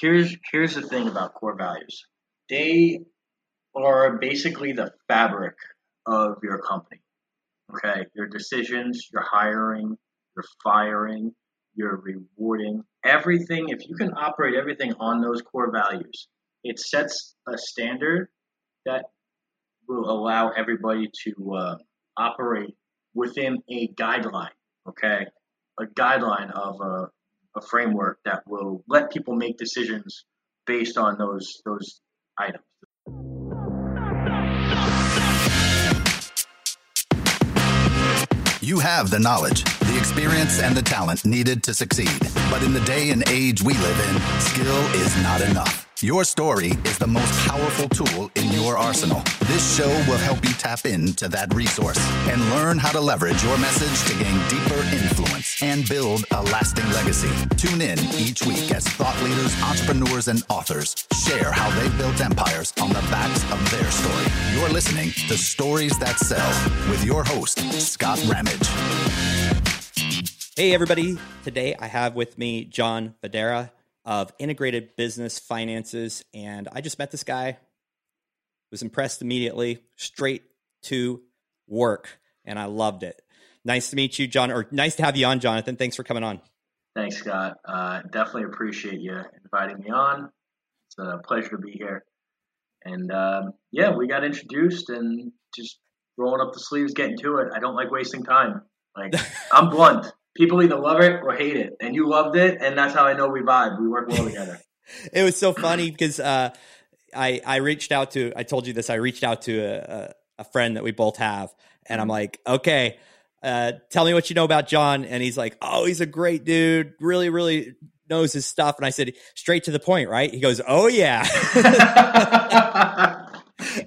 here's here's the thing about core values. They are basically the fabric of your company. Okay, your decisions, your hiring, your firing, your rewarding, everything. If you can operate everything on those core values, it sets a standard that will allow everybody to uh, operate within a guideline. Okay, a guideline of a, a framework that will let people make decisions based on those those items. You have the knowledge, the experience, and the talent needed to succeed. But in the day and age we live in, skill is not enough. Your story is the most powerful tool in your arsenal. This show will help you tap into that resource and learn how to leverage your message to gain deeper influence and build a lasting legacy. Tune in each week as thought leaders, entrepreneurs, and authors share how they built empires on the backs of their story. You're listening to Stories That Sell with your host, Scott Ramage. Hey, everybody. Today I have with me John Federa of integrated business finances. And I just met this guy, was impressed immediately, straight to work, and I loved it. Nice to meet you, John, or nice to have you on, Jonathan. Thanks for coming on. Thanks, Scott. Uh, definitely appreciate you inviting me on. It's a pleasure to be here. And um, yeah, we got introduced and just rolling up the sleeves, getting to it. I don't like wasting time. Like I'm blunt people either love it or hate it, and you loved it, and that's how I know we vibe. We work well together. it was so funny because uh, I I reached out to I told you this I reached out to a, a friend that we both have, and I'm mm-hmm. like, okay. Uh, tell me what you know about John. And he's like, oh, he's a great dude. Really, really knows his stuff. And I said, straight to the point, right? He goes, oh, yeah.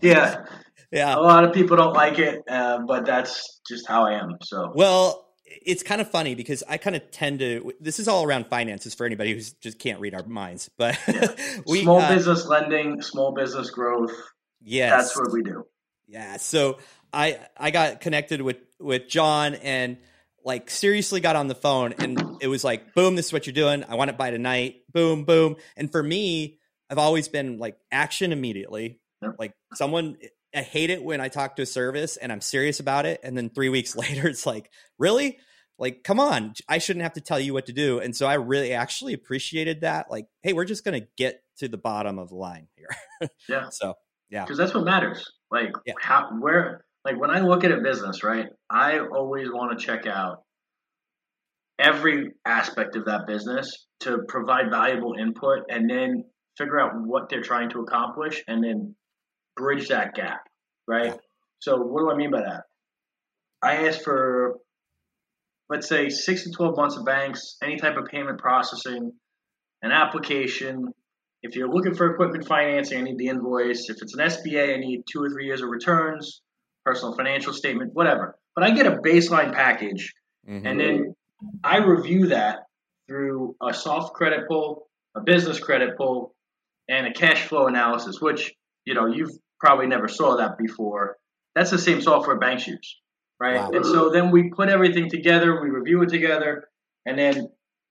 yeah. Yeah. A lot of people don't like it, uh, but that's just how I am. So, well, it's kind of funny because I kind of tend to. This is all around finances for anybody who just can't read our minds. But we small uh, business lending, small business growth. Yes, that's what we do. Yeah. So I I got connected with with John and like seriously got on the phone and it was like boom this is what you're doing i want it by tonight boom boom and for me i've always been like action immediately yep. like someone I hate it when I talk to a service and I'm serious about it, and then three weeks later it's like, really? Like, come on, I shouldn't have to tell you what to do. And so I really actually appreciated that. Like, hey, we're just gonna get to the bottom of the line here. yeah. So yeah, because that's what matters. Like, yeah. how where like when I look at a business, right? I always want to check out every aspect of that business to provide valuable input and then figure out what they're trying to accomplish and then bridge that gap, right? Yeah. So what do I mean by that? I ask for, let's say, six to 12 months of banks, any type of payment processing, an application. If you're looking for equipment financing, I need the invoice. If it's an SBA, I need two or three years of returns, personal financial statement, whatever. But I get a baseline package, mm-hmm. and then I review that through a soft credit pull, a business credit pull, and a cash flow analysis, which you know you've probably never saw that before. That's the same software banks use, right? Wow. And so then we put everything together, we review it together, and then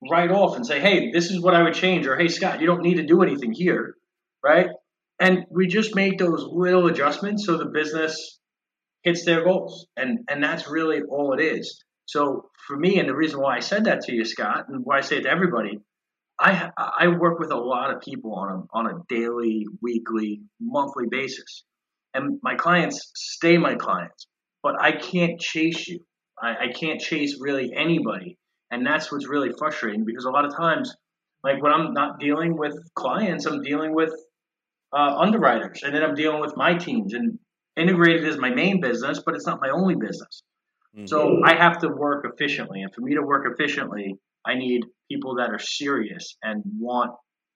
write off and say, hey, this is what I would change, or hey, Scott, you don't need to do anything here, right? And we just make those little adjustments so the business hits their goals, and and that's really all it is. So for me, and the reason why I said that to you, Scott, and why I say it to everybody, I I work with a lot of people on a on a daily, weekly, monthly basis, and my clients stay my clients. But I can't chase you. I, I can't chase really anybody, and that's what's really frustrating because a lot of times, like when I'm not dealing with clients, I'm dealing with uh, underwriters, and then I'm dealing with my teams. And integrated is my main business, but it's not my only business. Mm-hmm. So I have to work efficiently, and for me to work efficiently, I need people that are serious and want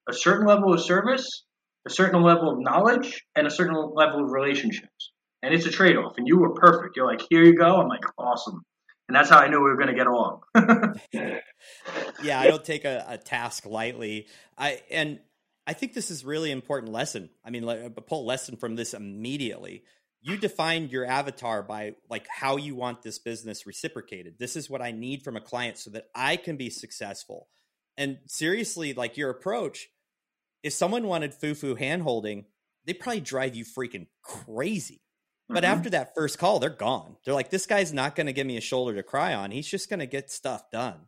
a certain level of service, a certain level of knowledge, and a certain level of relationships. And it's a trade off. And you were perfect. You're like, here you go. I'm like, awesome. And that's how I knew we were going to get along. yeah, I don't take a, a, task lightly. I and I think this is really important lesson. I mean, like, pull lesson from this immediately you defined your avatar by like how you want this business reciprocated. This is what I need from a client so that I can be successful. And seriously, like your approach, if someone wanted foo-foo hand holding, they probably drive you freaking crazy. But mm-hmm. after that first call, they're gone. They're like, this guy's not going to give me a shoulder to cry on. He's just going to get stuff done.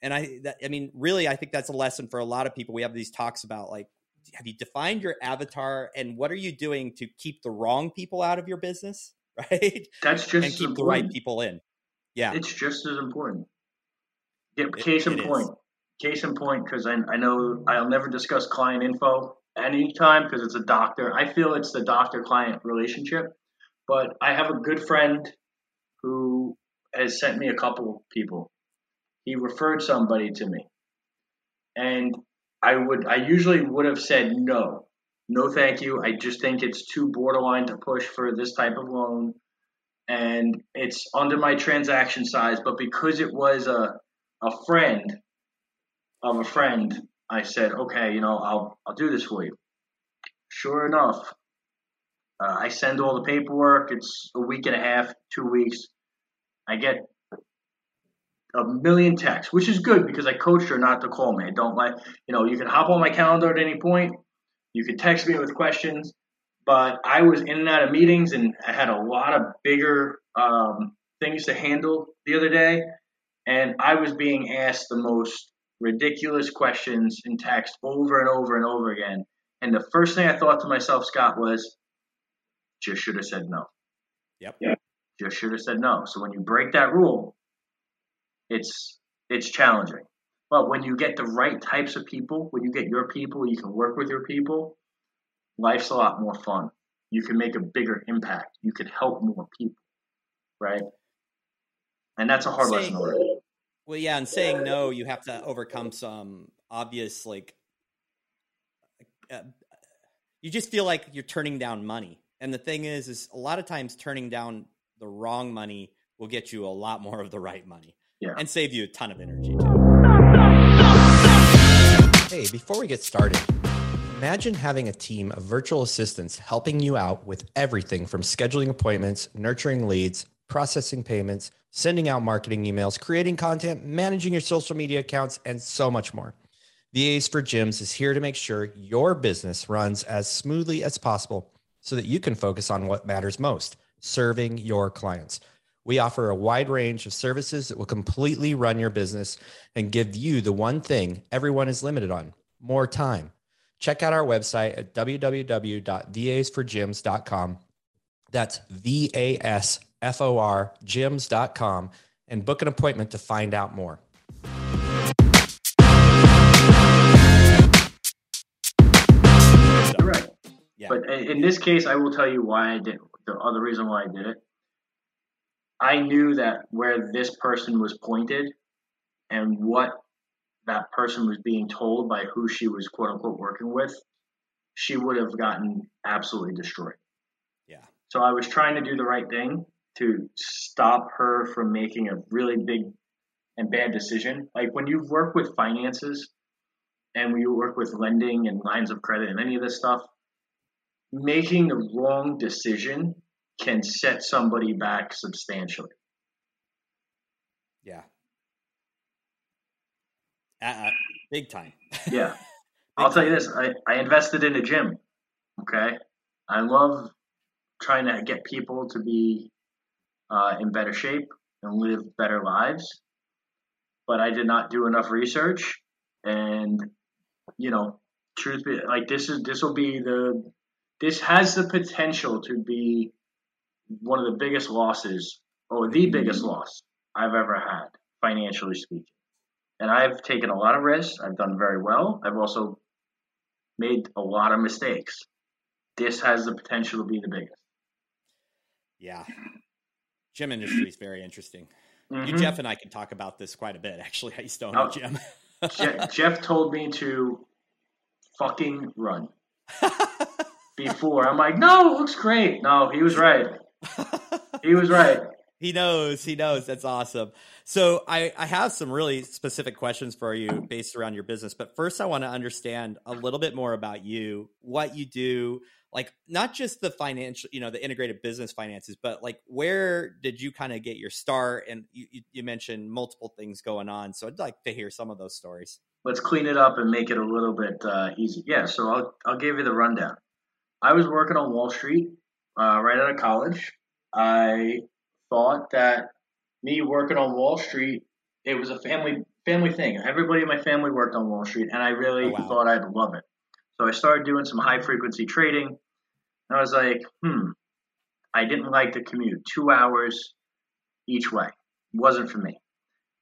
And I, that, I mean, really, I think that's a lesson for a lot of people. We have these talks about like, have you defined your avatar and what are you doing to keep the wrong people out of your business? Right. That's just and keep the right people in. Yeah. It's just as important. Case it, in point. Is. Case in point, because I, I know I'll never discuss client info anytime because it's a doctor. I feel it's the doctor client relationship. But I have a good friend who has sent me a couple people. He referred somebody to me. And I would I usually would have said no. No thank you. I just think it's too borderline to push for this type of loan and it's under my transaction size, but because it was a a friend of a friend, I said, "Okay, you know, I'll I'll do this for you." Sure enough, uh, I send all the paperwork. It's a week and a half, two weeks. I get a million texts, which is good because I coached her not to call me. I don't like, you know, you can hop on my calendar at any point. You can text me with questions, but I was in and out of meetings and I had a lot of bigger um, things to handle the other day. And I was being asked the most ridiculous questions in text over and over and over again. And the first thing I thought to myself, Scott, was just should have said no. Yep. Yeah. Just should have said no. So when you break that rule, it's it's challenging. But when you get the right types of people, when you get your people, you can work with your people, life's a lot more fun. You can make a bigger impact. You can help more people, right? And that's a hard saying, lesson to learn. Well, yeah, and saying no, you have to overcome some obvious, like, uh, you just feel like you're turning down money. And the thing is, is a lot of times turning down the wrong money will get you a lot more of the right money yeah. and save you a ton of energy too. Hey, before we get started, imagine having a team of virtual assistants helping you out with everything from scheduling appointments, nurturing leads, processing payments, sending out marketing emails, creating content, managing your social media accounts, and so much more. VAs for Gyms is here to make sure your business runs as smoothly as possible so that you can focus on what matters most serving your clients. We offer a wide range of services that will completely run your business and give you the one thing everyone is limited on more time. Check out our website at www.vasforgyms.com. That's V A S F O R gyms.com and book an appointment to find out more. Right. Yeah. But in this case, I will tell you why I did the other reason why I did it I knew that where this person was pointed and what that person was being told by who she was quote unquote working with, she would have gotten absolutely destroyed. Yeah. So I was trying to do the right thing to stop her from making a really big and bad decision. Like when you work with finances and when you work with lending and lines of credit and any of this stuff, making the wrong decision can set somebody back substantially. Yeah. Uh, big time. yeah. I'll tell you this I, I invested in a gym. Okay. I love trying to get people to be uh, in better shape and live better lives. But I did not do enough research. And, you know, truth be like this is this will be the this has the potential to be one of the biggest losses, or the biggest loss I've ever had, financially speaking. And I've taken a lot of risks. I've done very well. I've also made a lot of mistakes. This has the potential to be the biggest. Yeah. Gym industry is very interesting. Mm-hmm. You, Jeff, and I can talk about this quite a bit. Actually, I used to own oh, a gym. Jeff, Jeff told me to fucking run before. I'm like, no, it looks great. No, he was right he was right. He knows. He knows. That's awesome. So I, I have some really specific questions for you based around your business. But first, I want to understand a little bit more about you, what you do, like not just the financial, you know, the integrated business finances, but like where did you kind of get your start? And you, you mentioned multiple things going on. So I'd like to hear some of those stories. Let's clean it up and make it a little bit uh, easy. Yeah. So I'll, I'll give you the rundown. I was working on Wall Street uh, right out of college. I thought that me working on Wall Street, it was a family family thing. Everybody in my family worked on Wall Street, and I really oh, wow. thought I'd love it. So I started doing some high frequency trading. And I was like, hmm, I didn't like the commute, two hours each way. It wasn't for me.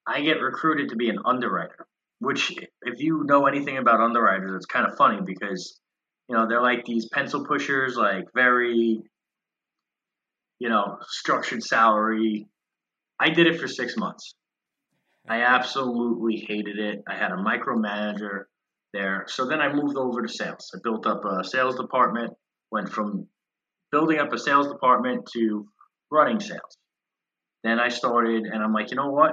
I get recruited to be an underwriter, which, if you know anything about underwriters, it's kind of funny because, you know, they're like these pencil pushers, like very you know, structured salary. I did it for six months. I absolutely hated it. I had a micromanager there. So then I moved over to sales. I built up a sales department, went from building up a sales department to running sales. Then I started, and I'm like, you know what?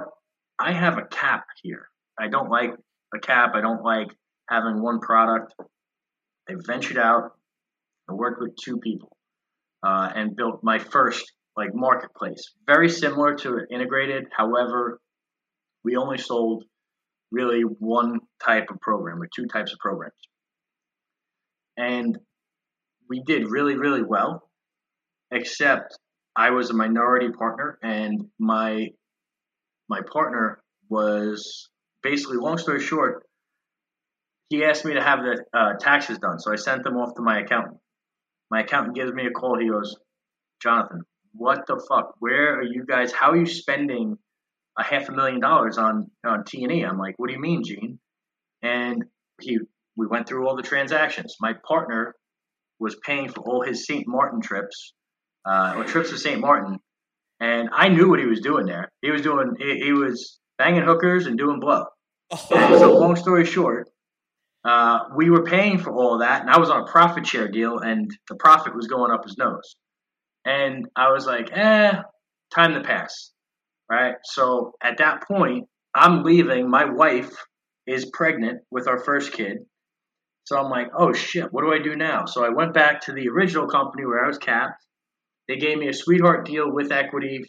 I have a cap here. I don't like a cap. I don't like having one product. I ventured out. I worked with two people uh, and built my first like marketplace. Very similar to integrated, however, we only sold really one type of program or two types of programs. And we did really, really well, except I was a minority partner and my my partner was basically long story short, he asked me to have the uh, taxes done. So I sent them off to my accountant. My accountant gives me a call. He goes, Jonathan, what the fuck? Where are you guys? How are you spending a half a million dollars on on T and E? I'm like, what do you mean, Gene? And he, we went through all the transactions. My partner was paying for all his St. Martin trips, uh, or trips to St. Martin, and I knew what he was doing there. He was doing, he, he was banging hookers and doing blow. Oh. so long story short, uh, we were paying for all that, and I was on a profit share deal, and the profit was going up his nose. And I was like, eh, time to pass. Right. So at that point, I'm leaving. My wife is pregnant with our first kid. So I'm like, oh shit, what do I do now? So I went back to the original company where I was capped. They gave me a sweetheart deal with equity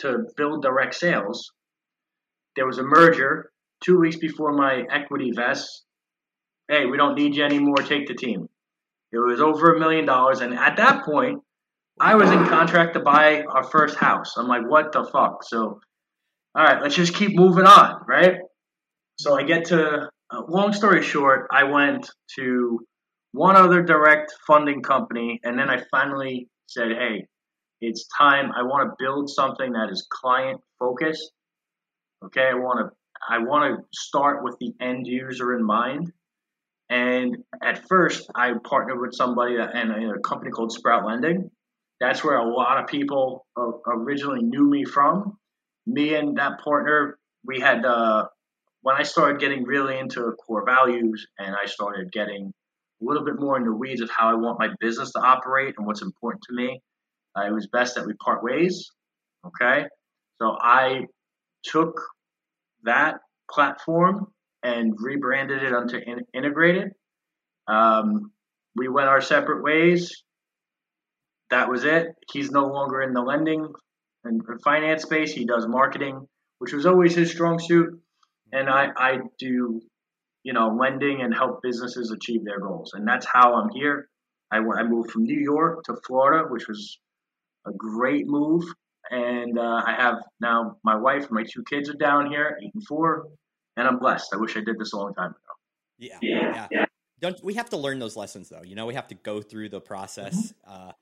to build direct sales. There was a merger two weeks before my equity vest hey, we don't need you anymore. Take the team. It was over a million dollars, and at that point, I was in contract to buy our first house. I'm like, what the fuck? So, all right, let's just keep moving on, right? So I get to. Uh, long story short, I went to one other direct funding company, and then I finally said, hey, it's time. I want to build something that is client focused. Okay, I want to. I want to start with the end user in mind and at first, I partnered with somebody and a, a company called Sprout Lending. That's where a lot of people uh, originally knew me from. Me and that partner, we had uh, when I started getting really into core values, and I started getting a little bit more in the weeds of how I want my business to operate and what's important to me. Uh, it was best that we part ways. Okay, so I took that platform and rebranded it onto in- integrated. Um, we went our separate ways. That was it. He's no longer in the lending and finance space. He does marketing, which was always his strong suit. And I, I do, you know, lending and help businesses achieve their goals. And that's how I'm here. I, I moved from New York to Florida, which was a great move. And uh, I have now my wife and my two kids are down here, eight and four and I'm blessed. I wish I did this a long time ago. Yeah, yeah. yeah. Don't we have to learn those lessons though? You know, we have to go through the process. Mm-hmm. Uh,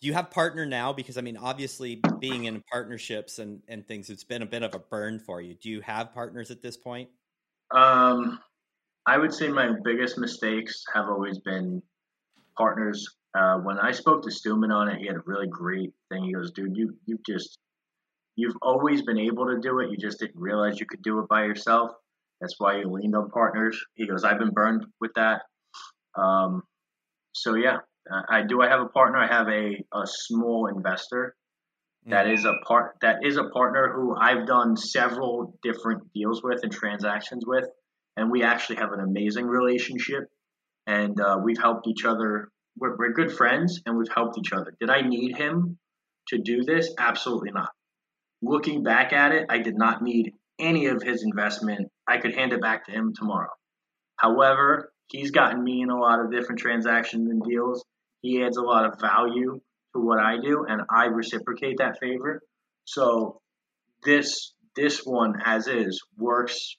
do you have partner now? Because I mean, obviously, being in partnerships and and things, it's been a bit of a burn for you. Do you have partners at this point? Um, I would say my biggest mistakes have always been partners. Uh, when I spoke to Stewman on it, he had a really great thing. He goes, "Dude, you you just you've always been able to do it. You just didn't realize you could do it by yourself." That's why you leaned on partners. He goes, I've been burned with that. Um, so yeah, I do. I have a partner. I have a, a small investor That is a part. That is a partner who I've done several different deals with and transactions with, and we actually have an amazing relationship. And uh, we've helped each other. We're, we're good friends, and we've helped each other. Did I need him to do this? Absolutely not. Looking back at it, I did not need any of his investment. I could hand it back to him tomorrow. However, he's gotten me in a lot of different transactions and deals. He adds a lot of value to what I do, and I reciprocate that favor. So this this one as is works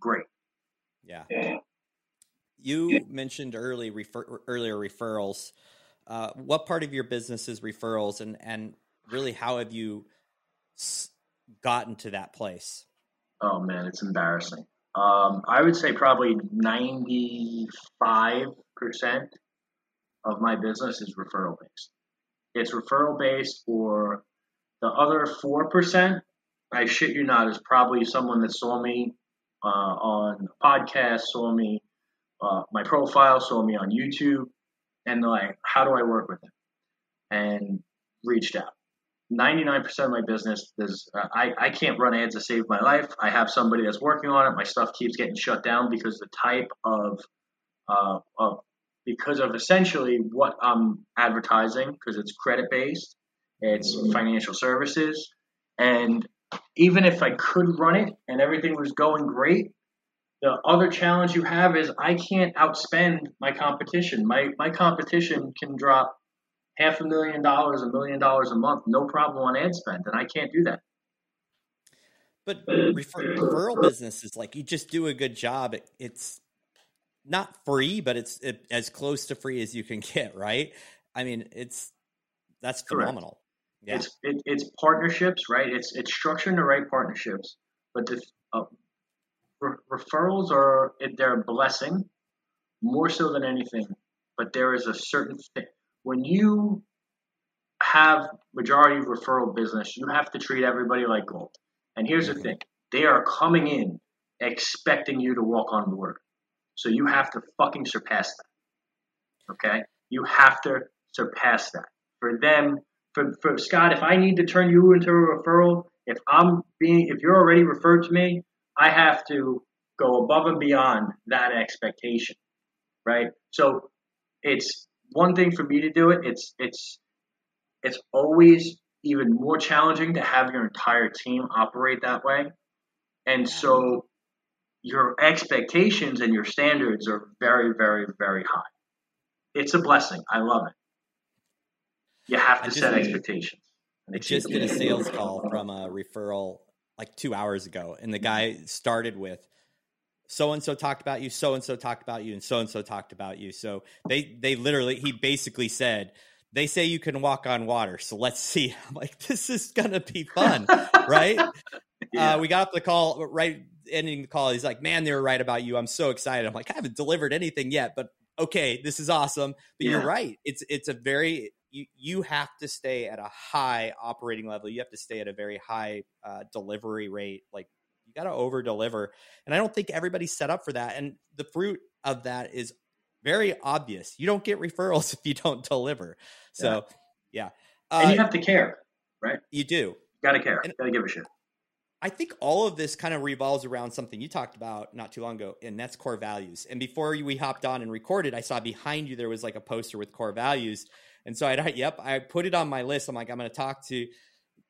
great. Yeah. You mentioned early refer, earlier referrals. Uh, what part of your business is referrals, and and really how have you gotten to that place? Oh man, it's embarrassing. Um, I would say probably ninety five percent of my business is referral based. It's referral based for the other 4%. I shit you not, is probably someone that saw me uh, on a podcast, saw me, uh, my profile, saw me on YouTube, and like, how do I work with them? And reached out. 99% of my business is uh, I, I can't run ads to save my life. I have somebody that's working on it. My stuff keeps getting shut down because the type of uh, of because of essentially what I'm advertising, because it's credit based, it's financial services. And even if I could run it and everything was going great, the other challenge you have is I can't outspend my competition. My my competition can drop half a million dollars, a million dollars a month, no problem on ad spend, and I can't do that. But refer- referral business is like you just do a good job. It, it's not free, but it's it, as close to free as you can get, right? I mean, it's that's phenomenal. Yeah. It's it, it's partnerships, right? It's it's structuring the right partnerships, but the uh, re- referrals are they're a blessing more so than anything. But there is a certain thing when you have majority of referral business, you have to treat everybody like gold. And here's the mm-hmm. thing: they are coming in expecting you to walk on board. So you have to fucking surpass that. Okay? You have to surpass that. For them, for, for Scott, if I need to turn you into a referral, if I'm being if you're already referred to me, I have to go above and beyond that expectation. Right? So it's one thing for me to do it. It's it's it's always even more challenging to have your entire team operate that way. And so your expectations and your standards are very, very, very high. It's a blessing. I love it. You have to set expectations. I just did a sales call from a referral like two hours ago, and the mm-hmm. guy started with so and so talked about you, so and so talked about you, and so and so talked about you. So they they literally he basically said they say you can walk on water, so let's see. I'm like, this is gonna be fun, right? Yeah. Uh, we got up the call right ending the call, he's like, "Man, they were right about you. I'm so excited." I'm like, "I haven't delivered anything yet, but okay, this is awesome." But yeah. you're right. It's it's a very you you have to stay at a high operating level. You have to stay at a very high uh, delivery rate. Like got to over deliver, and I don't think everybody's set up for that. And the fruit of that is very obvious. You don't get referrals if you don't deliver. So yeah, yeah. Uh, and you have to care, right? You do. Got to care. Got to give a shit. I think all of this kind of revolves around something you talked about not too long ago, and that's core values. And before we hopped on and recorded, I saw behind you there was like a poster with core values. And so I, yep, I put it on my list. I'm like, I'm going to talk to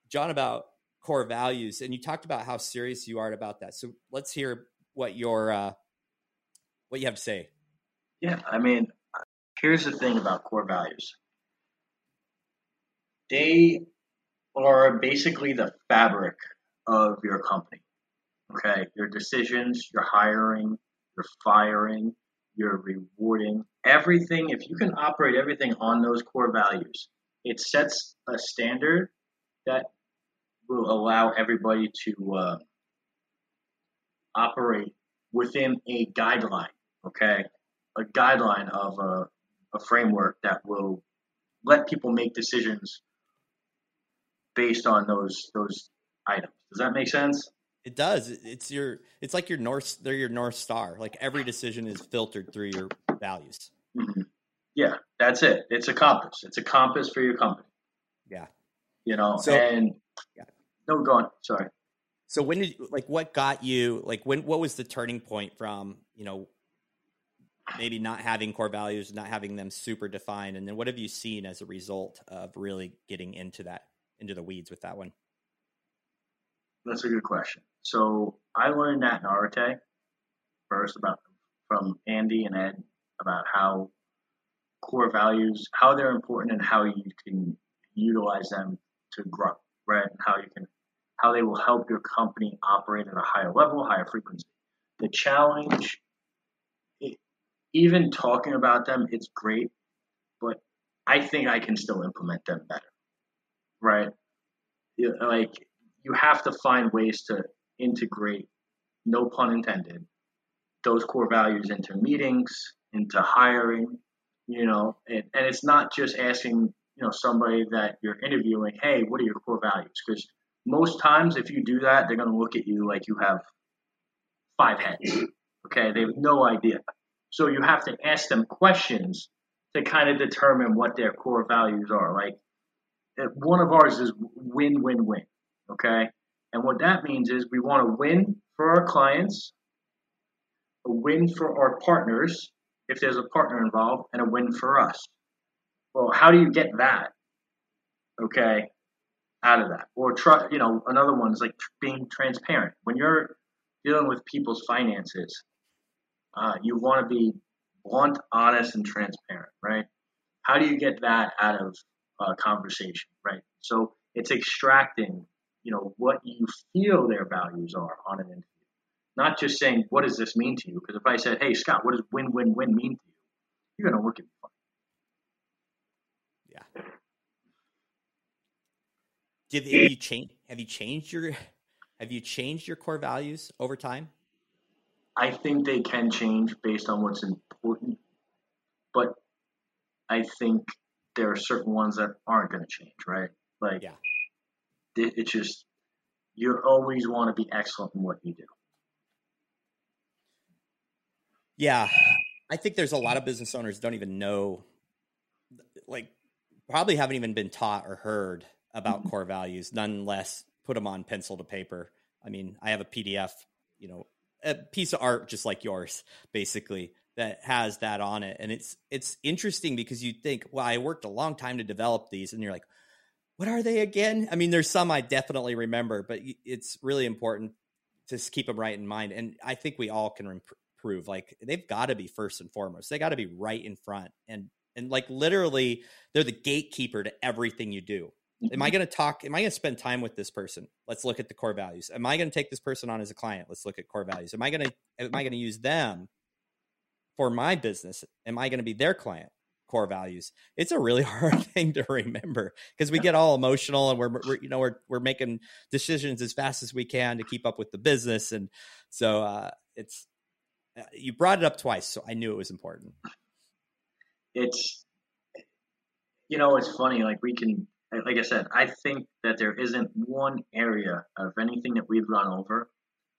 John about core values. And you talked about how serious you are about that. So let's hear what your, uh, what you have to say. Yeah. I mean, here's the thing about core values. They are basically the fabric of your company. Okay, your decisions, your hiring, your firing, your rewarding, everything. If you can operate everything on those core values, it sets a standard that will allow everybody to uh, operate within a guideline. Okay, a guideline of a, a framework that will let people make decisions based on those those items. Does that make sense? It does. It's your. It's like your north. They're your north star. Like every decision is filtered through your values. Mm-hmm. Yeah, that's it. It's a compass. It's a compass for your company. Yeah. You know, so, and yeah. No, go on. Sorry. So when did like what got you like when what was the turning point from you know maybe not having core values, not having them super defined, and then what have you seen as a result of really getting into that into the weeds with that one? That's a good question. So I learned that in Arete first about from Andy and Ed about how core values, how they're important, and how you can utilize them to grow, right? And how you can, how they will help your company operate at a higher level, higher frequency. The challenge, even talking about them, it's great, but I think I can still implement them better, right? Like you have to find ways to integrate, no pun intended, those core values into meetings, into hiring, you know, and, and it's not just asking, you know, somebody that you're interviewing, hey, what are your core values? Because most times if you do that, they're going to look at you like you have five heads. Okay. They have no idea. So you have to ask them questions to kind of determine what their core values are. Like one of ours is win, win, win. Okay. And what that means is we want to win for our clients, a win for our partners, if there's a partner involved, and a win for us. Well, how do you get that? Okay, out of that, or try, you know, another one is like being transparent. When you're dealing with people's finances, uh, you want to be blunt, honest, and transparent, right? How do you get that out of a conversation, right? So it's extracting, you know, what you feel their values are on an interview not just saying, what does this mean to you? Because if I said, hey, Scott, what does win win win mean to you? You're to look at me. Yeah. Did, have you change? Have you changed your Have you changed your core values over time? I think they can change based on what's important, but I think there are certain ones that aren't going to change, right? Like, yeah, it, it's just you always want to be excellent in what you do. Yeah, I think there's a lot of business owners don't even know, like, probably haven't even been taught or heard about mm-hmm. core values, nonetheless put them on pencil to paper. I mean, I have a PDF, you know, a piece of art just like yours, basically, that has that on it, and it's it's interesting because you think, well, I worked a long time to develop these, and you're like, what are they again? I mean, there's some I definitely remember, but it's really important to keep them right in mind, and I think we all can improve. Like they've got to be first and foremost. They got to be right in front and and like literally they're the gatekeeper to everything you do. Mm-hmm. Am I mm-hmm. going to talk? Am I going to spend time with this person? Let's look at the core values. Am I going to take this person on as a client? Let's look at core values. Am I going to am I going to use them for my business? Am I going to be their client? Core values. It's a really hard thing to remember because we get all emotional and we're, we're, you know we're we're making decisions as fast as we can to keep up with the business and so uh, it's uh, you brought it up twice, so I knew it was important. It's, you know, it's funny. Like we can, like I said, I think that there isn't one area of anything that we've gone over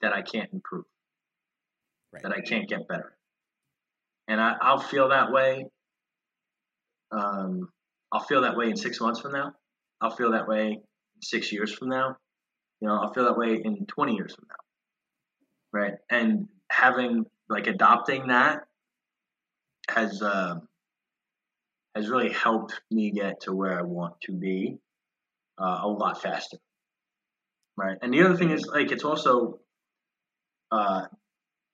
that I can't improve, right. that I can't get better, and I, I'll feel that way. Um, I'll feel that way in six months from now. I'll feel that way six years from now. You know, I'll feel that way in 20 years from now. Right. And having like adopting that has uh, has really helped me get to where I want to be uh, a lot faster. Right, and the other thing is like it's also uh,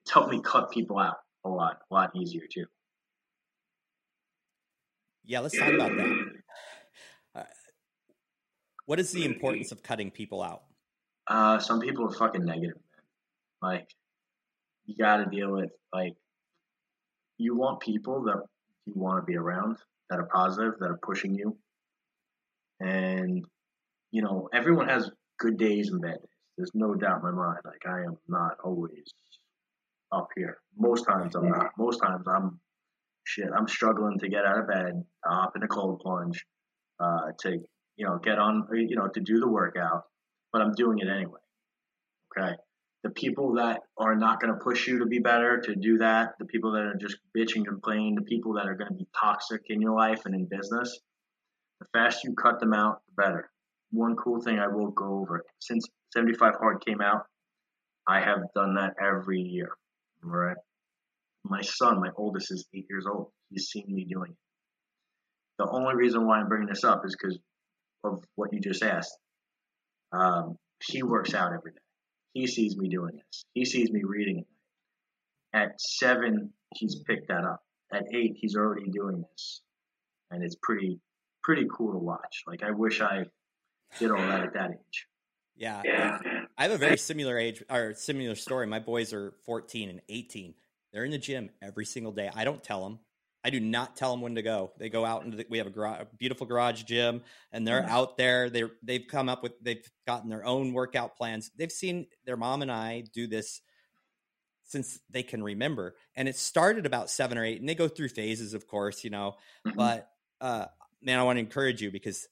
it's helped me cut people out a lot, a lot easier too. Yeah, let's talk about that. Uh, what is the importance of cutting people out? Uh, some people are fucking negative, man. Like you got to deal with like you want people that you want to be around that are positive, that are pushing you. And you know, everyone has good days and bad days. There's no doubt in my mind. Like I am not always up here. Most times I'm not. Most times I'm shit. I'm struggling to get out of bed, hop in a cold plunge, uh, to you know get on, you know, to do the workout. But I'm doing it anyway. Okay the people that are not going to push you to be better, to do that, the people that are just bitch and complain, the people that are going to be toxic in your life and in business, the faster you cut them out, the better. one cool thing I will go over. Since 75 Hard came out, I have done that every year. Right. My son, my oldest, is eight years old. He's seen me doing it. The only reason why I'm bringing this up is because of what you just asked. Um, he works out every day. He sees me doing this. He sees me reading it. At seven, he's picked that up. At eight, he's already doing this, and it's pretty pretty cool to watch. Like I wish I did all that at that age. Yeah. yeah. I have a very similar age or similar story. My boys are 14 and 18. They're in the gym every single day. I don't tell them. I do not tell them when to go. They go out into the, we have a, garage, a beautiful garage gym and they're out there. They they've come up with they've gotten their own workout plans. They've seen their mom and I do this since they can remember. And it started about 7 or 8 and they go through phases of course, you know. Mm-hmm. But uh man, I want to encourage you because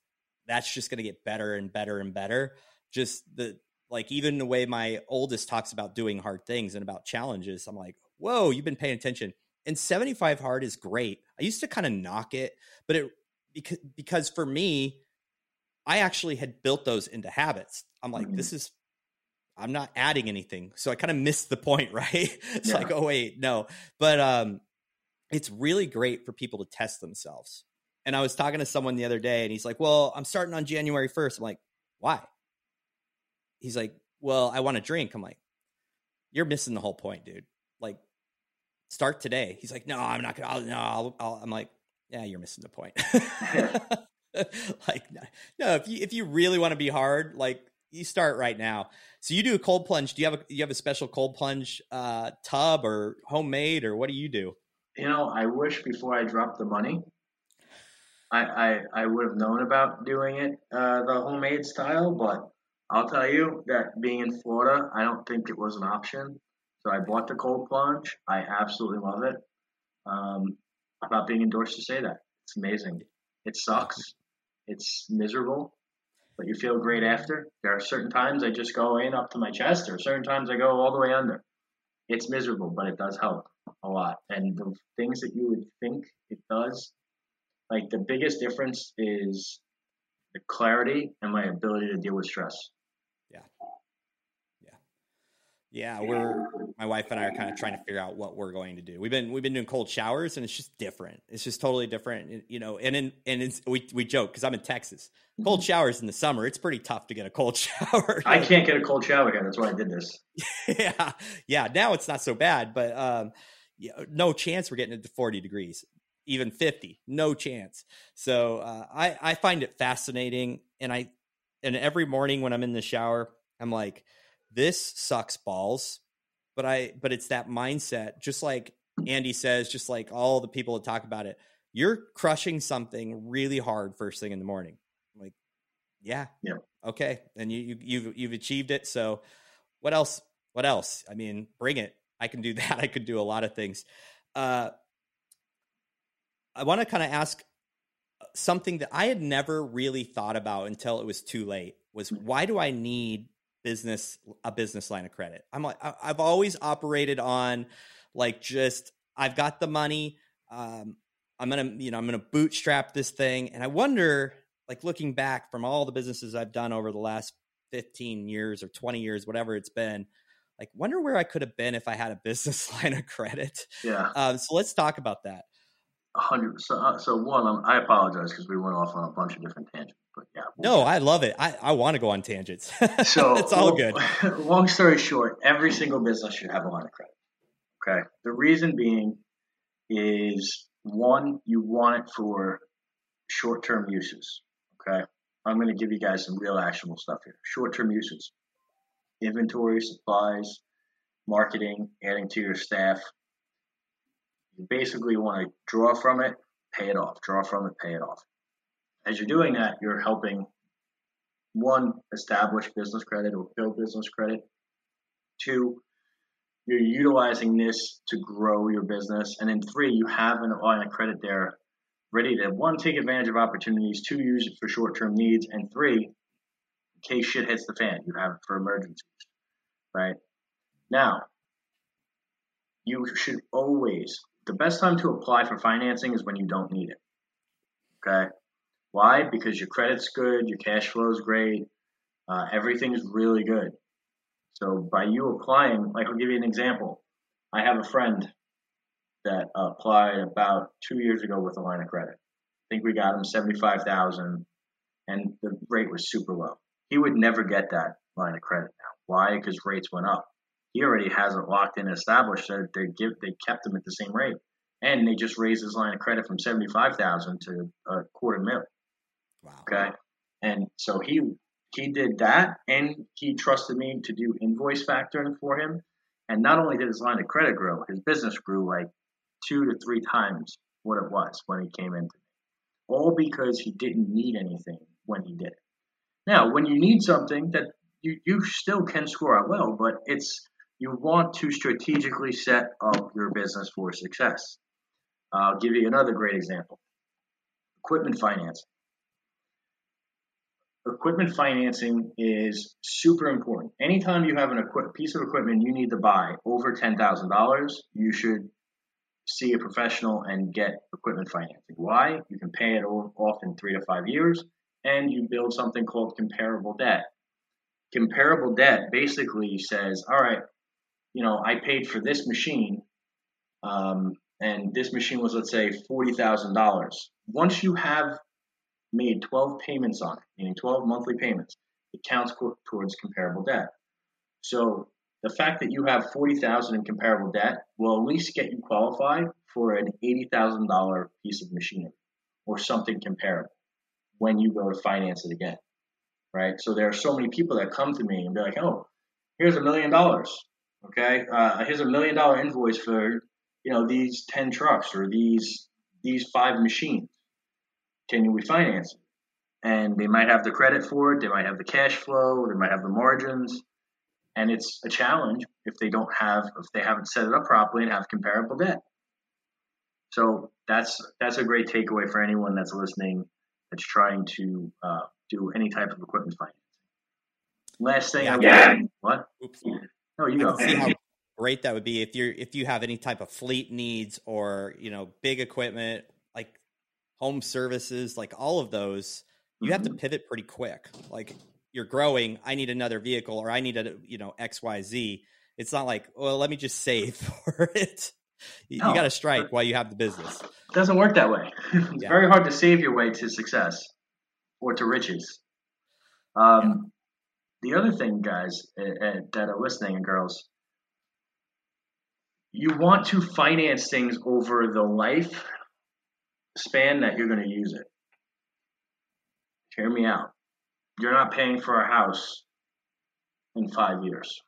that's just going to get better and better and better. Just the like even the way my oldest talks about doing hard things and about challenges, I'm like, whoa, you've been paying attention. And 75 hard is great. I used to kind of knock it, but it because because for me, I actually had built those into habits. I'm like, mm-hmm. this is I'm not adding anything. So I kind of missed the point, right? it's yeah. like, oh wait, no. But um it's really great for people to test themselves. And I was talking to someone the other day and he's like, Well, I'm starting on January 1st. I'm like, Why? He's like, Well, I want to drink. I'm like, You're missing the whole point, dude. Start today. He's like, No, I'm not gonna, I'll, no, I'll, I'll. I'm like, Yeah, you're missing the point. like, no, if you, if you really want to be hard, like, you start right now. So you do a cold plunge. Do you have a you have a special cold plunge uh, tub or homemade or what do you do? You know, I wish before I dropped the money, I, I, I would have known about doing it uh, the homemade style, but I'll tell you that being in Florida, I don't think it was an option. So I bought the cold plunge. I absolutely love it. Um, not being endorsed to say that. It's amazing. It sucks. It's miserable, but you feel great after. There are certain times I just go in up to my chest, or certain times I go all the way under. It's miserable, but it does help a lot. And the things that you would think it does like the biggest difference is the clarity and my ability to deal with stress. Yeah. We're my wife and I are kind of trying to figure out what we're going to do. We've been we've been doing cold showers and it's just different. It's just totally different, you know. And in and it's, we we joke because I'm in Texas. Cold mm-hmm. showers in the summer, it's pretty tough to get a cold shower. I can't get a cold shower here. That's why I did this. yeah, yeah. Now it's not so bad, but um, yeah, no chance we're getting it to 40 degrees even 50 no chance so uh, i i find it fascinating and i and every morning when i'm in the shower i'm like this sucks balls but i but it's that mindset just like andy says just like all the people that talk about it you're crushing something really hard first thing in the morning. I'm like yeah yeah. okay and you, you you've you've achieved it so what else what else? I mean bring it. I can do that. I could do a lot of things. Uh I want to kind of ask uh, something that I had never really thought about until it was too late was why do I need business a business line of credit? I'm like I've always operated on like just I've got the money um, I'm going to you know I'm going to bootstrap this thing and I wonder like looking back from all the businesses I've done over the last 15 years or 20 years whatever it's been like wonder where I could have been if I had a business line of credit. Yeah. Um, so let's talk about that hundred. So, uh, so one, um, I apologize because we went off on a bunch of different tangents. But yeah. No, I love it. I, I want to go on tangents. so it's all good. Long story short, every single business should have a line of credit. Okay. The reason being is one, you want it for short term uses. Okay. I'm going to give you guys some real actionable stuff here. Short term uses, inventory, supplies, marketing, adding to your staff, you basically want to draw from it, pay it off, draw from it, pay it off. As you're doing that, you're helping one, establish business credit or build business credit. Two, you're utilizing this to grow your business. And then three, you have an line of credit there ready to one, take advantage of opportunities, two, use it for short term needs, and three, in case shit hits the fan, you have it for emergencies. Right? Now, you should always the best time to apply for financing is when you don't need it. Okay. Why? Because your credit's good, your cash flow is great, uh, everything's really good. So by you applying, like I'll give you an example. I have a friend that applied about two years ago with a line of credit. I think we got him seventy-five thousand, and the rate was super low. He would never get that line of credit now. Why? Because rates went up. He already has it locked in and established that they give they kept him at the same rate, and they just raised his line of credit from seventy-five thousand to a quarter mil. Wow. Okay, and so he he did that, and he trusted me to do invoice factoring for him. And not only did his line of credit grow, his business grew like two to three times what it was when he came into me. All because he didn't need anything when he did it. Now, when you need something that you, you still can score out well, but it's you want to strategically set up your business for success. I'll give you another great example. Equipment financing equipment financing is super important. Anytime you have an equi- piece of equipment you need to buy over $10,000, you should see a professional and get equipment financing. Why? You can pay it off in three to five years and you build something called comparable debt. Comparable debt basically says, all right, you know, I paid for this machine, um, and this machine was, let's say, $40,000. Once you have made 12 payments on it, meaning 12 monthly payments, it counts towards comparable debt. So the fact that you have 40,000 in comparable debt will at least get you qualified for an $80,000 piece of machinery or something comparable when you go to finance it again. Right? So there are so many people that come to me and be like, "Oh, here's a million dollars. Okay? Uh, here's a million dollar invoice for, you know, these 10 trucks or these these five machines can we finance it? And they might have the credit for it, they might have the cash flow, they might have the margins, and it's a challenge if they don't have if they haven't set it up properly and have comparable debt. So that's that's a great takeaway for anyone that's listening that's trying to uh, do any type of equipment financing. Last thing yeah, I yeah. what? Oops. No, you go. See how great that would be if you're if you have any type of fleet needs or you know big equipment like home services, like all of those, you mm-hmm. have to mm-hmm. pivot pretty quick. Like you're growing, I need another vehicle or I need a, you know, XYZ. It's not like, well, let me just save for it. You, no, you got to strike while you have the business. It doesn't work that way. it's yeah. very hard to save your way to success or to riches. Um, yeah. The other thing, guys, uh, uh, that are listening and girls, you want to finance things over the life span that you're going to use it. Hear me out. You're not paying for a house in five years.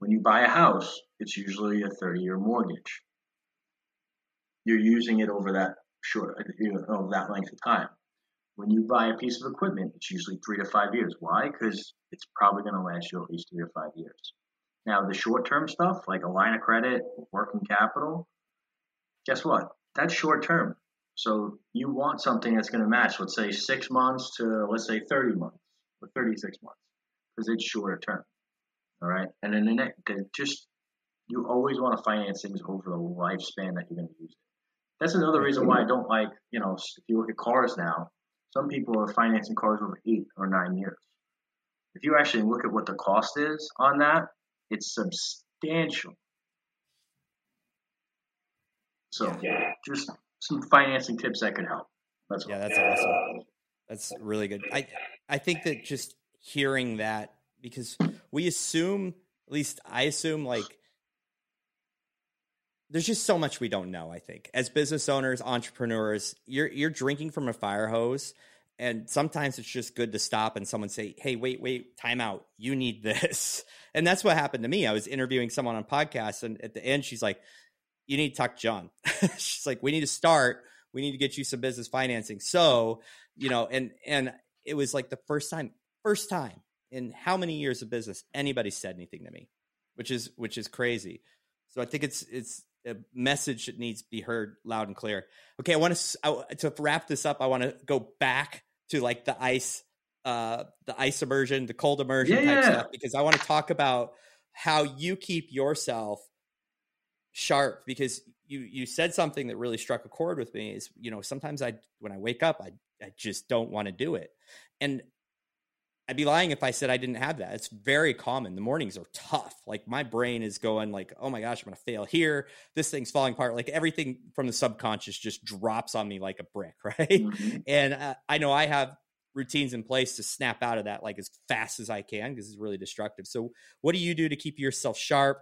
When you buy a house, it's usually a 30 year mortgage. You're using it over that short, you know, over that length of time. When you buy a piece of equipment, it's usually three to five years. Why? Because it's probably going to last you at least three or five years. Now, the short term stuff, like a line of credit, working capital, guess what? That's short term. So you want something that's going to match, let's say six months to let's say 30 months or 36 months because it's shorter term. All right. And then the next, just you always want to finance things over the lifespan that you're going to use it. That's another reason why I don't like, you know, if you look at cars now, some people are financing cars over eight or nine years. If you actually look at what the cost is on that, it's substantial. So yeah. just some financing tips that can help. That's yeah, that's awesome. That's really good. I I think that just hearing that because we assume, at least I assume, like there's just so much we don't know. I think as business owners, entrepreneurs, you're you're drinking from a fire hose, and sometimes it's just good to stop and someone say, "Hey, wait, wait, time out. You need this." And that's what happened to me. I was interviewing someone on podcast, and at the end, she's like, you need to talk to John. She's like, we need to start. We need to get you some business financing. So, you know, and and it was like the first time, first time in how many years of business anybody said anything to me, which is which is crazy. So I think it's it's a message that needs to be heard loud and clear. Okay, I want to I, to wrap this up. I want to go back to like the ice, uh, the ice immersion, the cold immersion yeah, type stuff because I want to talk about how you keep yourself sharp because you you said something that really struck a chord with me is you know sometimes i when i wake up i I just don't want to do it. And I'd be lying if I said I didn't have that. It's very common. The mornings are tough. Like my brain is going like, "Oh my gosh, I'm going to fail here. This thing's falling apart." Like everything from the subconscious just drops on me like a brick, right? Mm-hmm. And uh, I know I have routines in place to snap out of that like as fast as I can because it's really destructive. So, what do you do to keep yourself sharp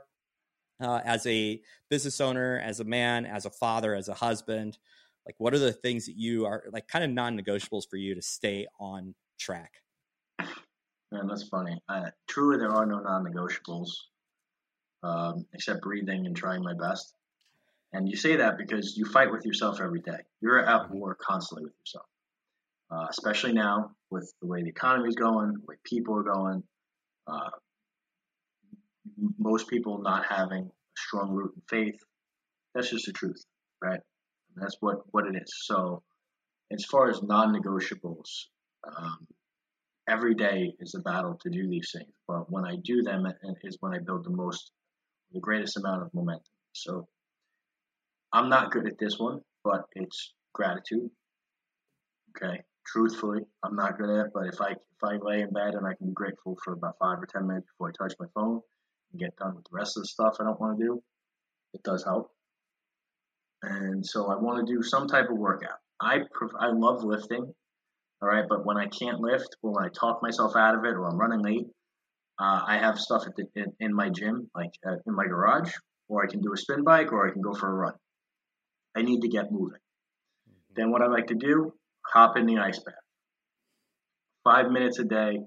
uh, as a business owner, as a man, as a father, as a husband? Like, what are the things that you are like kind of non negotiables for you to stay on track? Man, that's funny. Uh, truly, there are no non-negotiables um, except breathing and trying my best. And you say that because you fight with yourself every day. You're at war constantly with yourself, uh, especially now with the way the economy is going, the way people are going. Uh, most people not having a strong root in faith. That's just the truth, right? And that's what what it is. So, as far as non-negotiables, um, every day is a battle to do these things. But when I do them, is when I build the most, the greatest amount of momentum. So I'm not good at this one, but it's gratitude. Okay, truthfully, I'm not good at it. But if I if I lay in bed and I can be grateful for about five or ten minutes before I touch my phone and get done with the rest of the stuff I don't want to do, it does help. And so I want to do some type of workout. I I love lifting. All right, but when I can't lift, or when I talk myself out of it, or I'm running late, uh, I have stuff the, in, in, my gym, like uh, in my garage, or I can do a spin bike, or I can go for a run. I need to get moving. Mm-hmm. Then what I like to do, hop in the ice bath. Five minutes a day,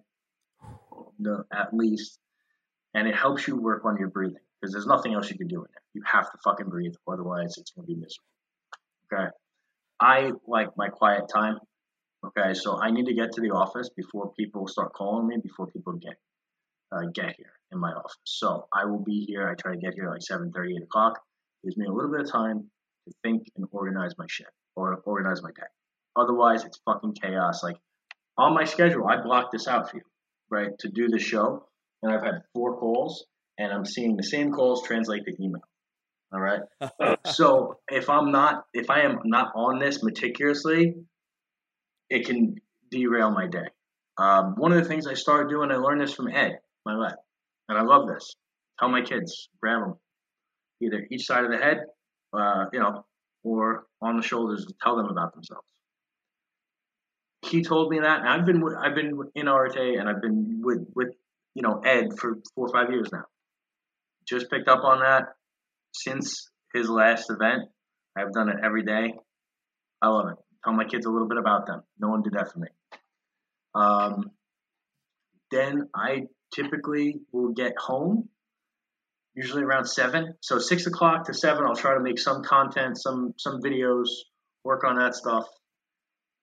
at least, and it helps you work on your breathing because there's nothing else you can do in there. You have to fucking breathe, otherwise it's gonna be miserable. Okay. I like my quiet time. Okay, so I need to get to the office before people start calling me, before people get uh, get here in my office. So I will be here. I try to get here like 7 30, 8 o'clock. Gives me a little bit of time to think and organize my shit or organize my day. Otherwise, it's fucking chaos. Like on my schedule, I blocked this out for you, right, to do the show. And I've had four calls, and I'm seeing the same calls translate to email. All right. so if I'm not, if I am not on this meticulously, it can derail my day. Um, one of the things I started doing, I learned this from Ed, my lab, and I love this. Tell my kids, grab them, either each side of the head, uh, you know, or on the shoulders, and tell them about themselves. He told me that, and I've been I've been in Arete, and I've been with with you know Ed for four or five years now. Just picked up on that since his last event. I've done it every day. I love it tell my kids a little bit about them. No one did that for me. Um, then I typically will get home, usually around seven. So six o'clock to seven, I'll try to make some content, some some videos, work on that stuff,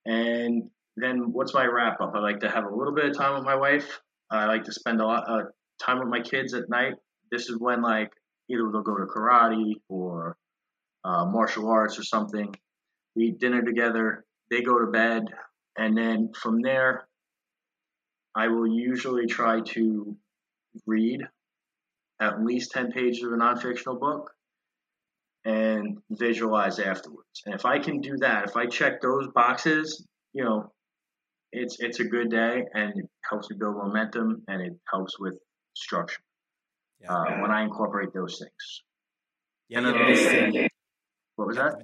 and then what's my wrap up? I like to have a little bit of time with my wife. I like to spend a lot of time with my kids at night. This is when like either they'll go to karate or uh, martial arts or something we eat dinner together, they go to bed, and then from there, I will usually try to read at least 10 pages of a non-fictional book and visualize afterwards. And if I can do that, if I check those boxes, you know, it's it's a good day and it helps me build momentum and it helps with structure yeah. uh, when I incorporate those things. Yeah, what was that?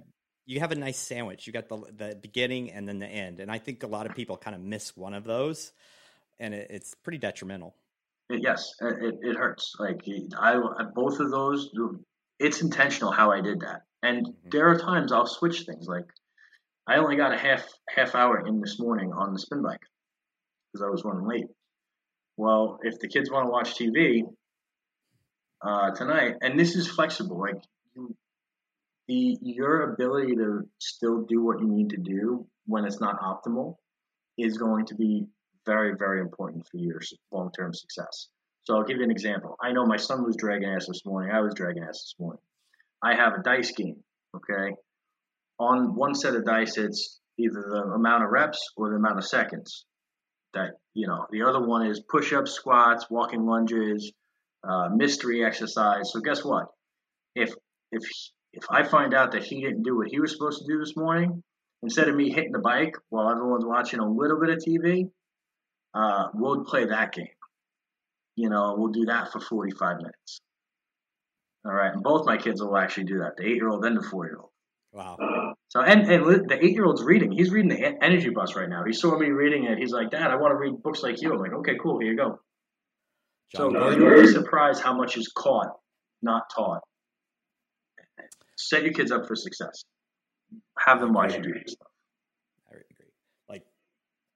you have a nice sandwich. You got the the beginning and then the end, and I think a lot of people kind of miss one of those, and it, it's pretty detrimental. Yes, it, it hurts. Like I, both of those, it's intentional how I did that. And mm-hmm. there are times I'll switch things. Like I only got a half half hour in this morning on the spin bike because I was running late. Well, if the kids want to watch TV uh, tonight, and this is flexible, like the your ability to still do what you need to do when it's not optimal is going to be very very important for your long term success. So I'll give you an example. I know my son was dragging ass this morning. I was dragging ass this morning. I have a dice game. Okay, on one set of dice, it's either the amount of reps or the amount of seconds. That you know, the other one is push-ups, squats, walking lunges, uh, mystery exercise. So guess what? If if if I find out that he didn't do what he was supposed to do this morning, instead of me hitting the bike while everyone's watching a little bit of TV, uh, we'll play that game. You know, we'll do that for 45 minutes. All right. And both my kids will actually do that the eight year old and the four Wow. So, and, and the eight year old's reading. He's reading the Energy Bus right now. He saw me reading it. He's like, Dad, I want to read books like you. I'm like, okay, cool. Here you go. John so you'll be surprised how much is caught, not taught. Set your kids up for success. Have them watch you do stuff. I agree. Like,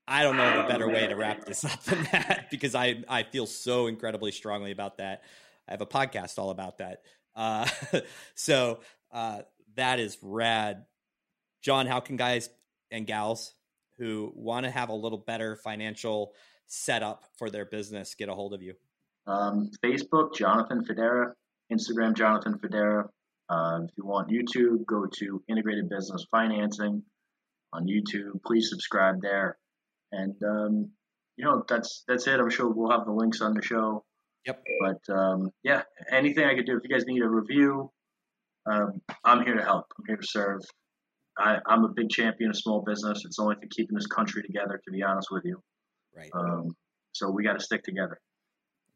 I don't know a better way to wrap this up than that because I I feel so incredibly strongly about that. I have a podcast all about that. Uh, so uh, that is rad. John, how can guys and gals who want to have a little better financial setup for their business get a hold of you? Um, Facebook, Jonathan Federa. Instagram, Jonathan Federa. Uh, if you want YouTube, go to Integrated Business Financing on YouTube. Please subscribe there. And um, you know that's that's it. I'm sure we'll have the links on the show. Yep. But um, yeah, anything I could do. If you guys need a review, um, I'm here to help. I'm here to serve. I, am a big champion of small business. It's only for keeping this country together, to be honest with you. Right. Um, so we got to stick together.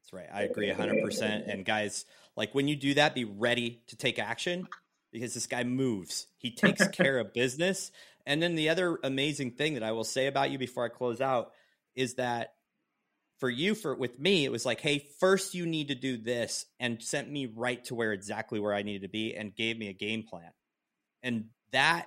That's right. I agree 100%. And guys, like when you do that, be ready to take action because this guy moves. He takes care of business. And then the other amazing thing that I will say about you before I close out is that for you for with me it was like hey first you need to do this and sent me right to where exactly where i needed to be and gave me a game plan. And that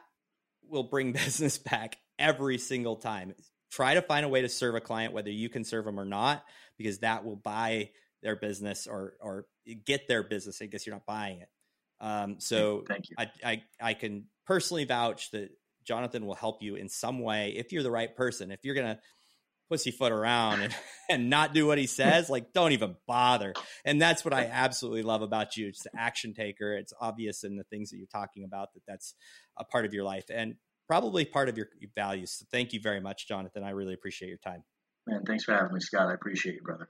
will bring business back every single time. Try to find a way to serve a client whether you can serve them or not because that will buy their business or or get their business i guess you're not buying it. Um, so thank you. I, I i can personally vouch that jonathan will help you in some way if you're the right person. If you're gonna pussyfoot around and, and not do what he says, like don't even bother. And that's what I absolutely love about you. It's the action taker. It's obvious in the things that you're talking about that that's a part of your life and probably part of your values. So thank you very much, Jonathan. I really appreciate your time. Man, thanks for having me, Scott. I appreciate you, brother.